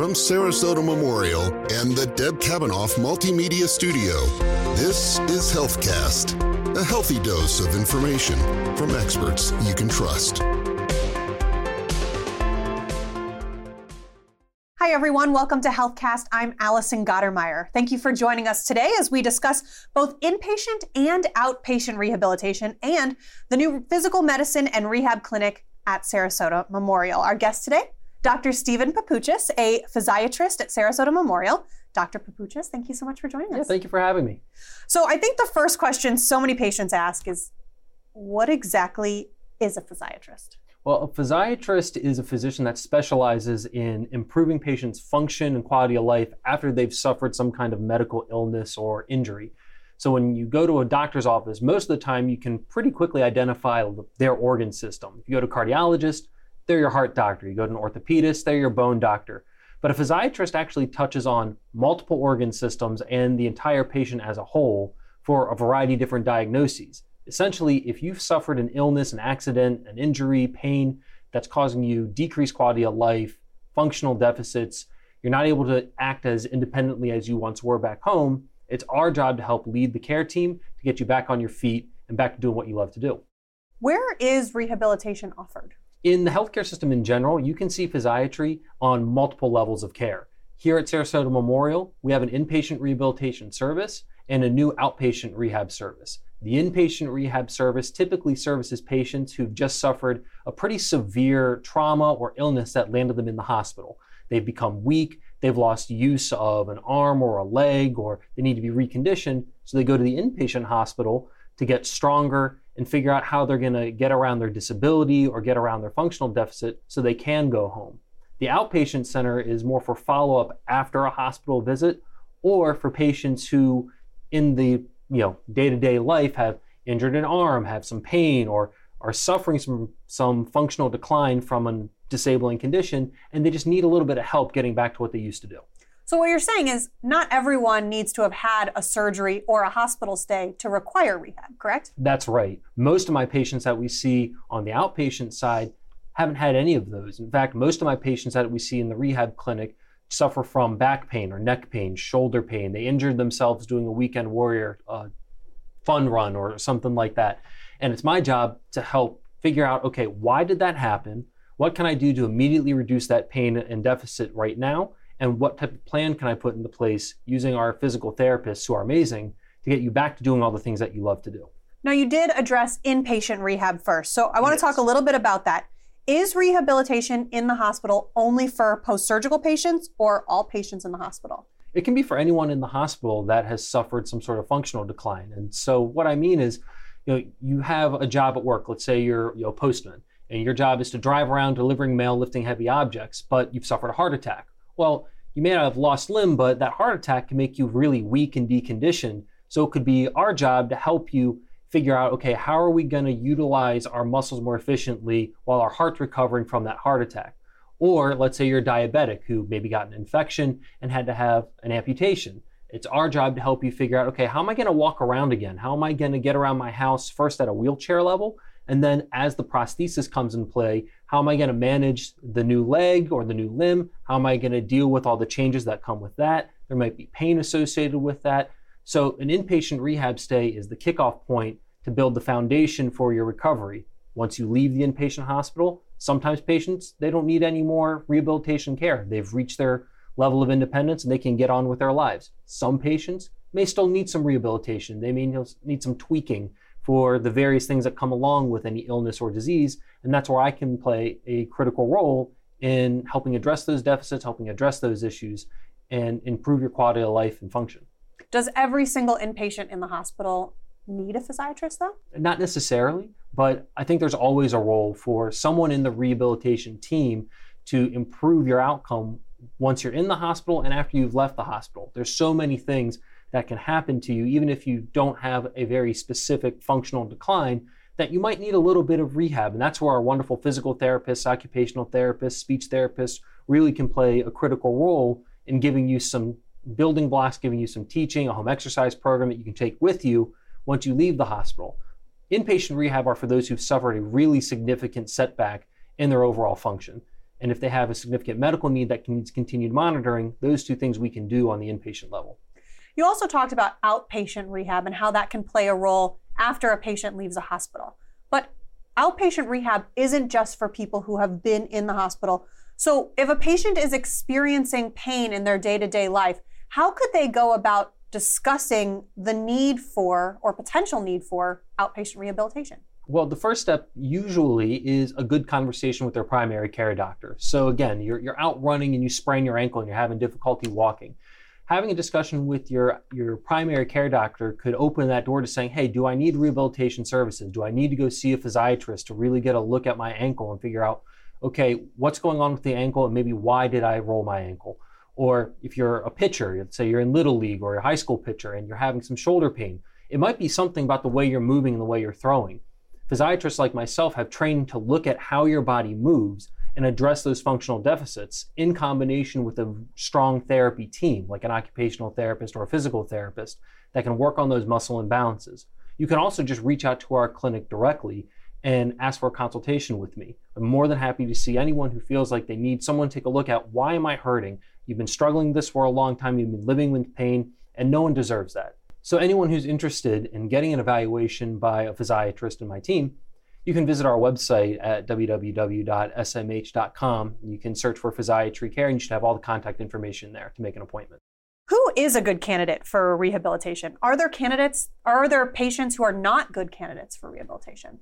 From Sarasota Memorial and the Deb Kavanaugh Multimedia Studio, this is HealthCast, a healthy dose of information from experts you can trust. Hi, everyone. Welcome to HealthCast. I'm Allison Gottermeyer. Thank you for joining us today as we discuss both inpatient and outpatient rehabilitation and the new physical medicine and rehab clinic at Sarasota Memorial. Our guest today, Dr. Stephen Papuchis, a physiatrist at Sarasota Memorial. Dr. Papuchis, thank you so much for joining us. Yeah, thank you for having me. So, I think the first question so many patients ask is what exactly is a physiatrist? Well, a physiatrist is a physician that specializes in improving patients' function and quality of life after they've suffered some kind of medical illness or injury. So, when you go to a doctor's office, most of the time you can pretty quickly identify their organ system. If you go to a cardiologist, they're your heart doctor. You go to an orthopedist, they're your bone doctor. But a physiatrist actually touches on multiple organ systems and the entire patient as a whole for a variety of different diagnoses. Essentially, if you've suffered an illness, an accident, an injury, pain that's causing you decreased quality of life, functional deficits, you're not able to act as independently as you once were back home, it's our job to help lead the care team to get you back on your feet and back to doing what you love to do. Where is rehabilitation offered? In the healthcare system in general, you can see physiatry on multiple levels of care. Here at Sarasota Memorial, we have an inpatient rehabilitation service and a new outpatient rehab service. The inpatient rehab service typically services patients who've just suffered a pretty severe trauma or illness that landed them in the hospital. They've become weak, they've lost use of an arm or a leg, or they need to be reconditioned. So they go to the inpatient hospital to get stronger and figure out how they're going to get around their disability or get around their functional deficit so they can go home. The outpatient center is more for follow up after a hospital visit or for patients who, in the you know day-to-day life have injured an arm, have some pain, or are suffering some some functional decline from a disabling condition, and they just need a little bit of help getting back to what they used to do. So what you're saying is not everyone needs to have had a surgery or a hospital stay to require rehab, correct? That's right. Most of my patients that we see on the outpatient side haven't had any of those. In fact, most of my patients that we see in the rehab clinic suffer from back pain or neck pain, shoulder pain. They injured themselves doing a weekend warrior uh, fun run or something like that. And it's my job to help figure out okay, why did that happen? What can I do to immediately reduce that pain and deficit right now? And what type of plan can I put into place using our physical therapists who are amazing to get you back to doing all the things that you love to do? Now, you did address inpatient rehab first. So I want yes. to talk a little bit about that. Is rehabilitation in the hospital only for post surgical patients or all patients in the hospital? It can be for anyone in the hospital that has suffered some sort of functional decline. And so, what I mean is, you know, you have a job at work. Let's say you're you know, a postman, and your job is to drive around delivering mail, lifting heavy objects, but you've suffered a heart attack. Well, you may not have lost limb, but that heart attack can make you really weak and deconditioned. So it could be our job to help you figure out okay, how are we going to utilize our muscles more efficiently while our heart's recovering from that heart attack? Or let's say you're diabetic who maybe got an infection and had to have an amputation. It's our job to help you figure out okay, how am I going to walk around again? How am I going to get around my house first at a wheelchair level? And then as the prosthesis comes in play, how am I going to manage the new leg or the new limb? How am I going to deal with all the changes that come with that? There might be pain associated with that. So, an inpatient rehab stay is the kickoff point to build the foundation for your recovery. Once you leave the inpatient hospital, sometimes patients they don't need any more rehabilitation care. They've reached their level of independence and they can get on with their lives. Some patients may still need some rehabilitation. They may need some tweaking for the various things that come along with any illness or disease, and that's where I can play a critical role in helping address those deficits, helping address those issues and improve your quality of life and function. Does every single inpatient in the hospital need a physiatrist though? Not necessarily, but I think there's always a role for someone in the rehabilitation team to improve your outcome once you're in the hospital and after you've left the hospital. There's so many things that can happen to you, even if you don't have a very specific functional decline, that you might need a little bit of rehab. And that's where our wonderful physical therapists, occupational therapists, speech therapists really can play a critical role in giving you some building blocks, giving you some teaching, a home exercise program that you can take with you once you leave the hospital. Inpatient rehab are for those who've suffered a really significant setback in their overall function. And if they have a significant medical need that needs continued monitoring, those two things we can do on the inpatient level. You also talked about outpatient rehab and how that can play a role after a patient leaves a hospital. But outpatient rehab isn't just for people who have been in the hospital. So if a patient is experiencing pain in their day to day life, how could they go about discussing the need for or potential need for outpatient rehabilitation? Well, the first step usually is a good conversation with their primary care doctor. So, again, you're, you're out running and you sprain your ankle and you're having difficulty walking. Having a discussion with your, your primary care doctor could open that door to saying, hey, do I need rehabilitation services? Do I need to go see a physiatrist to really get a look at my ankle and figure out, okay, what's going on with the ankle and maybe why did I roll my ankle? Or if you're a pitcher, let's say you're in little league or a high school pitcher and you're having some shoulder pain, it might be something about the way you're moving and the way you're throwing. Physiatrists like myself have trained to look at how your body moves and address those functional deficits in combination with a strong therapy team, like an occupational therapist or a physical therapist, that can work on those muscle imbalances. You can also just reach out to our clinic directly and ask for a consultation with me. I'm more than happy to see anyone who feels like they need someone to take a look at why am I hurting? You've been struggling this for a long time, you've been living with pain, and no one deserves that. So, anyone who's interested in getting an evaluation by a physiatrist in my team, you can visit our website at www.smh.com. You can search for physiatry care, and you should have all the contact information there to make an appointment. Who is a good candidate for rehabilitation? Are there candidates, are there patients who are not good candidates for rehabilitation?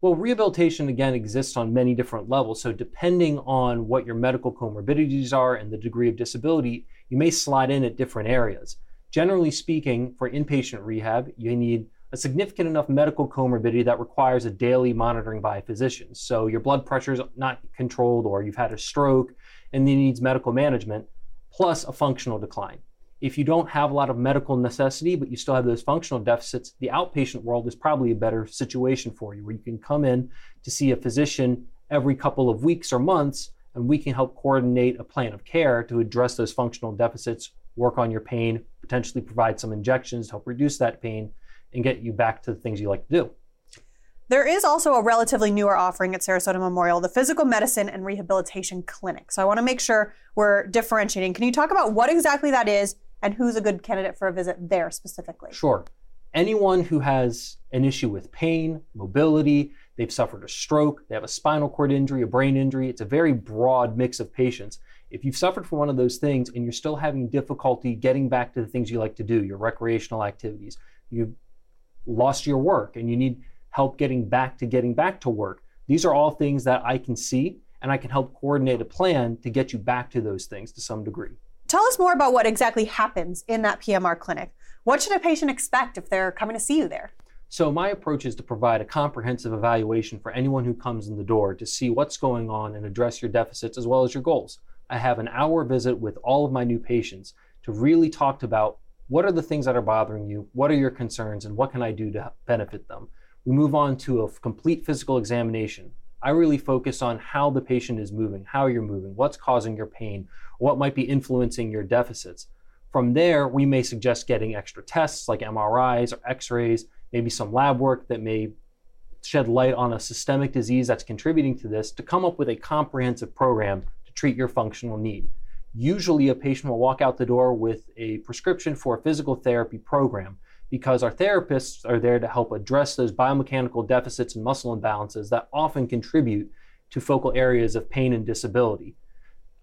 Well, rehabilitation again exists on many different levels. So, depending on what your medical comorbidities are and the degree of disability, you may slide in at different areas. Generally speaking, for inpatient rehab, you need a significant enough medical comorbidity that requires a daily monitoring by a physician. So, your blood pressure is not controlled, or you've had a stroke and it needs medical management, plus a functional decline. If you don't have a lot of medical necessity, but you still have those functional deficits, the outpatient world is probably a better situation for you, where you can come in to see a physician every couple of weeks or months, and we can help coordinate a plan of care to address those functional deficits, work on your pain, potentially provide some injections to help reduce that pain, and get you back to the things you like to do. There is also a relatively newer offering at Sarasota Memorial, the Physical Medicine and Rehabilitation Clinic. So I want to make sure we're differentiating. Can you talk about what exactly that is and who's a good candidate for a visit there specifically? Sure. Anyone who has an issue with pain, mobility, they've suffered a stroke, they have a spinal cord injury, a brain injury, it's a very broad mix of patients. If you've suffered from one of those things and you're still having difficulty getting back to the things you like to do, your recreational activities, you've lost your work and you need help getting back to getting back to work, these are all things that I can see and I can help coordinate a plan to get you back to those things to some degree. Tell us more about what exactly happens in that PMR clinic. What should a patient expect if they're coming to see you there? So, my approach is to provide a comprehensive evaluation for anyone who comes in the door to see what's going on and address your deficits as well as your goals. I have an hour visit with all of my new patients to really talk about what are the things that are bothering you, what are your concerns, and what can I do to benefit them. We move on to a complete physical examination. I really focus on how the patient is moving, how you're moving, what's causing your pain, what might be influencing your deficits. From there, we may suggest getting extra tests like MRIs or x rays, maybe some lab work that may shed light on a systemic disease that's contributing to this to come up with a comprehensive program to treat your functional need. Usually, a patient will walk out the door with a prescription for a physical therapy program because our therapists are there to help address those biomechanical deficits and muscle imbalances that often contribute to focal areas of pain and disability.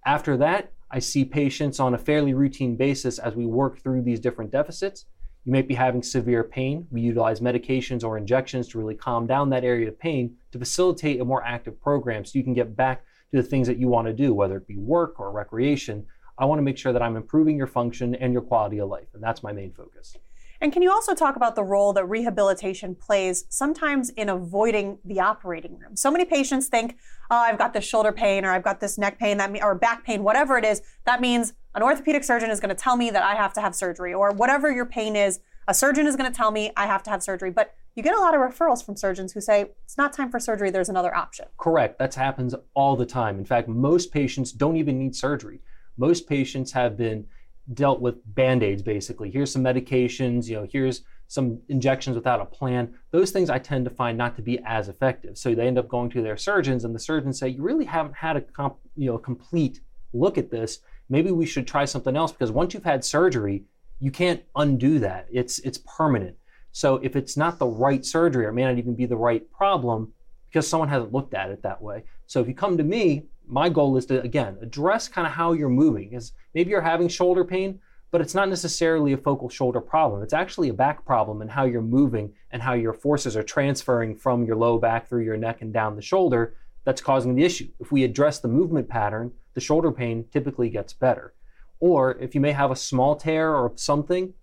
After that, I see patients on a fairly routine basis as we work through these different deficits. You may be having severe pain. We utilize medications or injections to really calm down that area of pain to facilitate a more active program so you can get back to the things that you want to do, whether it be work or recreation. I want to make sure that I'm improving your function and your quality of life, and that's my main focus. And can you also talk about the role that rehabilitation plays sometimes in avoiding the operating room? So many patients think, oh, I've got this shoulder pain or I've got this neck pain that me- or back pain, whatever it is. That means an orthopedic surgeon is going to tell me that I have to have surgery or whatever your pain is. A surgeon is going to tell me I have to have surgery. But you get a lot of referrals from surgeons who say it's not time for surgery, there's another option. Correct. That happens all the time. In fact, most patients don't even need surgery. Most patients have been dealt with band-aids basically here's some medications you know here's some injections without a plan, those things I tend to find not to be as effective. So they end up going to their surgeons, and the surgeons say, You really haven't had a comp, you know, complete look at this. Maybe we should try something else because once you've had surgery, you can't undo that. It's, it's permanent. So if it's not the right surgery, or it may not even be the right problem because someone hasn't looked at it that way. So if you come to me, my goal is to, again, address kind of how you're moving. Is maybe you're having shoulder pain, but it's not necessarily a focal shoulder problem. It's actually a back problem and how you're moving and how your forces are transferring from your low back through your neck and down the shoulder that's causing the issue. If we address the movement pattern, the shoulder pain typically gets better. Or if you may have a small tear or something,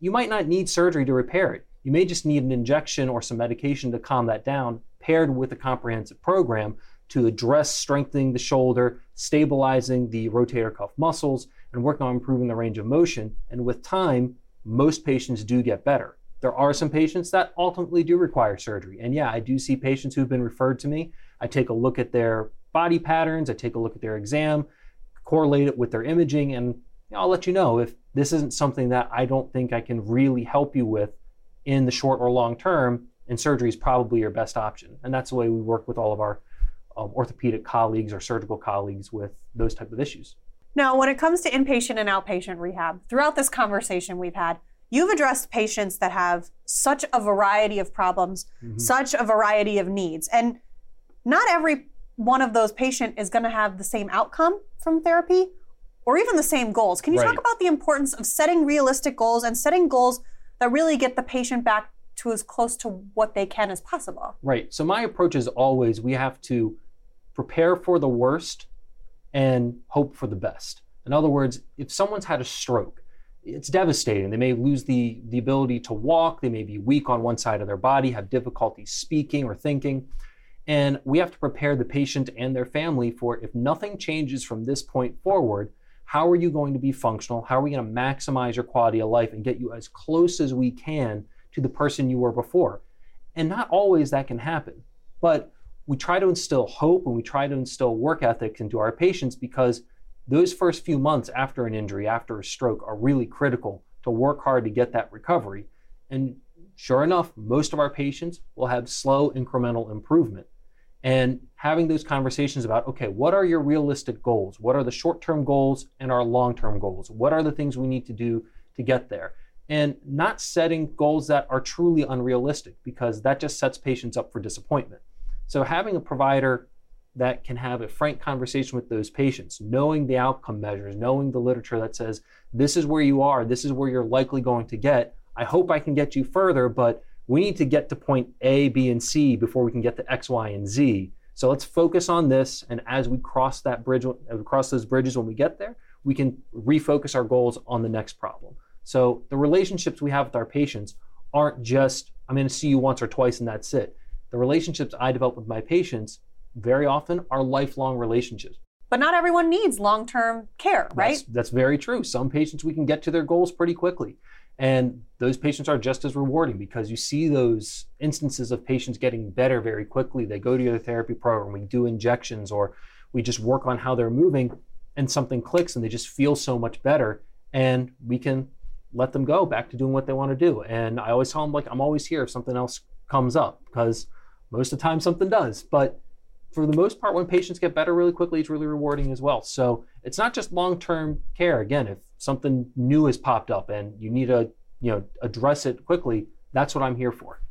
you might not need surgery to repair it. You may just need an injection or some medication to calm that down, paired with a comprehensive program to address strengthening the shoulder, stabilizing the rotator cuff muscles, and working on improving the range of motion. And with time, most patients do get better. There are some patients that ultimately do require surgery. And yeah, I do see patients who've been referred to me. I take a look at their body patterns, I take a look at their exam, correlate it with their imaging, and I'll let you know if this isn't something that I don't think I can really help you with in the short or long term, and surgery is probably your best option. And that's the way we work with all of our um, orthopedic colleagues or surgical colleagues with those type of issues. Now, when it comes to inpatient and outpatient rehab, throughout this conversation we've had, you've addressed patients that have such a variety of problems, mm-hmm. such a variety of needs. And not every one of those patient is going to have the same outcome from therapy or even the same goals. Can you right. talk about the importance of setting realistic goals and setting goals that really get the patient back to as close to what they can as possible? Right. So my approach is always we have to prepare for the worst and hope for the best. In other words, if someone's had a stroke, it's devastating. They may lose the, the ability to walk, they may be weak on one side of their body, have difficulty speaking or thinking. And we have to prepare the patient and their family for if nothing changes from this point forward, how are you going to be functional? How are we going to maximize your quality of life and get you as close as we can to the person you were before? And not always that can happen. But we try to instill hope and we try to instill work ethics into our patients because those first few months after an injury, after a stroke, are really critical to work hard to get that recovery. And sure enough, most of our patients will have slow incremental improvement. And having those conversations about, okay, what are your realistic goals? What are the short term goals and our long term goals? What are the things we need to do to get there? And not setting goals that are truly unrealistic because that just sets patients up for disappointment. So having a provider that can have a frank conversation with those patients, knowing the outcome measures, knowing the literature that says this is where you are, this is where you're likely going to get. I hope I can get you further, but we need to get to point A, B, and C before we can get to X, Y, and Z. So let's focus on this, and as we cross that bridge, uh, cross those bridges when we get there, we can refocus our goals on the next problem. So the relationships we have with our patients aren't just I'm going to see you once or twice and that's it the relationships I develop with my patients very often are lifelong relationships. But not everyone needs long term care, right? That's, that's, very true. Some patients we can get to their goals pretty quickly. And those patients are just as rewarding because you see those instances of patients getting better very quickly. They go to your therapy program, we do injections, or we just work on how they're moving, and something clicks and they just feel so much better. And we can let them go back to doing what they want to do. And I always tell them, like, I'm always here if something else comes up because most of the time, something does. But for the most part, when patients get better really quickly, it's really rewarding as well. So it's not just long-term care. Again, if something new has popped up and you need to, you know, address it quickly, that's what I'm here for.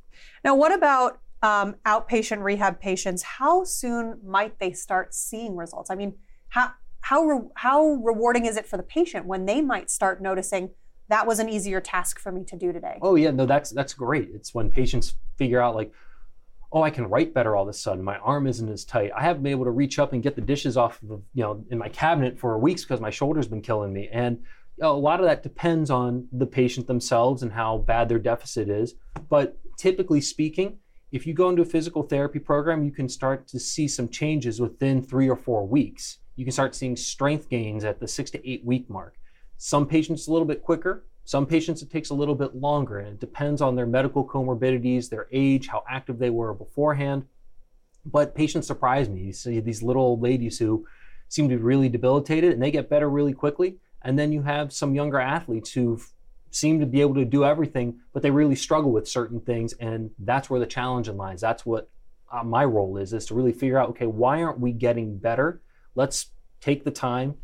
Now, what about um, outpatient rehab patients? How soon might they start seeing results? I mean, how how re- how rewarding is it for the patient when they might start noticing that was an easier task for me to do today? Oh yeah, no, that's that's great. It's when patients figure out like, oh, I can write better all of a sudden. My arm isn't as tight. I haven't been able to reach up and get the dishes off of, you know, in my cabinet for weeks because my shoulder's been killing me. And a lot of that depends on the patient themselves and how bad their deficit is. But typically speaking, if you go into a physical therapy program, you can start to see some changes within three or four weeks. You can start seeing strength gains at the six to eight week mark. Some patients a little bit quicker, some patients, it takes a little bit longer, and it depends on their medical comorbidities, their age, how active they were beforehand. But patients surprise me. You see these little old ladies who seem to be really debilitated, and they get better really quickly. And then you have some younger athletes who've seem to be able to do everything, but they really struggle with certain things. And that's where the challenge lies. That's what uh, my role is, is to really figure out, okay, why aren't we getting better? Let's take the time,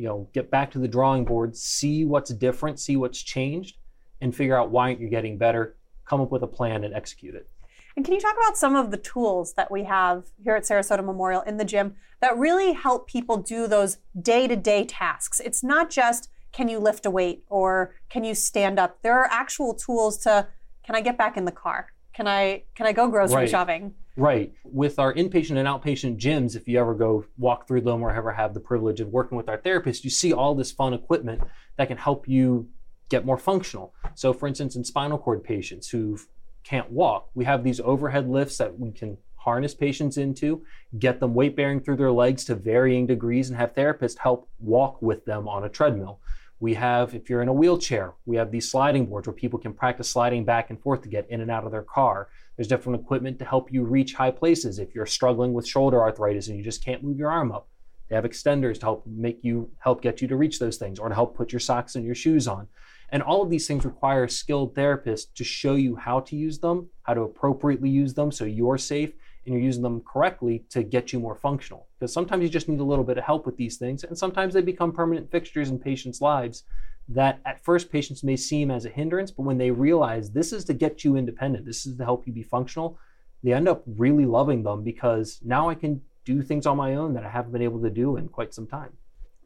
you know, get back to the drawing board, see what's different, see what's changed, and figure out why aren't you getting better, come up with a plan and execute it. And can you talk about some of the tools that we have here at Sarasota Memorial in the gym that really help people do those day to day tasks? It's not just can you lift a weight or can you stand up? There are actual tools to can I get back in the car? Can I can I go grocery Right. shopping? Right. With our inpatient and outpatient gyms, if you ever go walk through them or ever have the privilege of working with our therapists, you see all this fun equipment that can help you get more functional. So, for instance, in spinal cord patients who can't walk, we have these overhead lifts that we can harness patients into, get them weight bearing through their legs to varying degrees, and have therapists help walk with them on a treadmill. We have, if you're in a wheelchair, we have these sliding boards where people can practice sliding back and forth to get in and out of their car. There's different equipment to help you reach high places. If you're struggling with shoulder arthritis and you just can't move your arm up, they have extenders to help make you help get you to reach those things or to help put your socks and your shoes on. And all of these things require skilled therapist to show you how to use them, how to appropriately use them so you're safe and you're using them correctly to get you more functional. Because sometimes you just need a little bit of help with these things, and sometimes they become permanent fixtures in patients' lives that at first patients may seem as a hindrance, but when they realize this is to get you independent, this is to help you be functional, they end up really loving them because now I can do things on my own that I haven't been able to do in quite some time.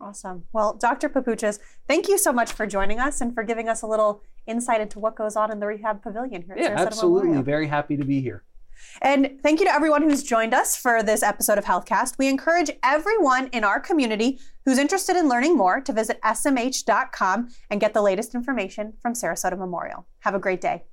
Awesome. Well, Dr. Papuchis, thank you so much for joining us and for giving us a little insight into what goes on in the rehab pavilion here at Yeah, absolutely. Memorial. Very happy to be here. And thank you to everyone who's joined us for this episode of HealthCast. We encourage everyone in our community who's interested in learning more to visit smh.com and get the latest information from Sarasota Memorial. Have a great day.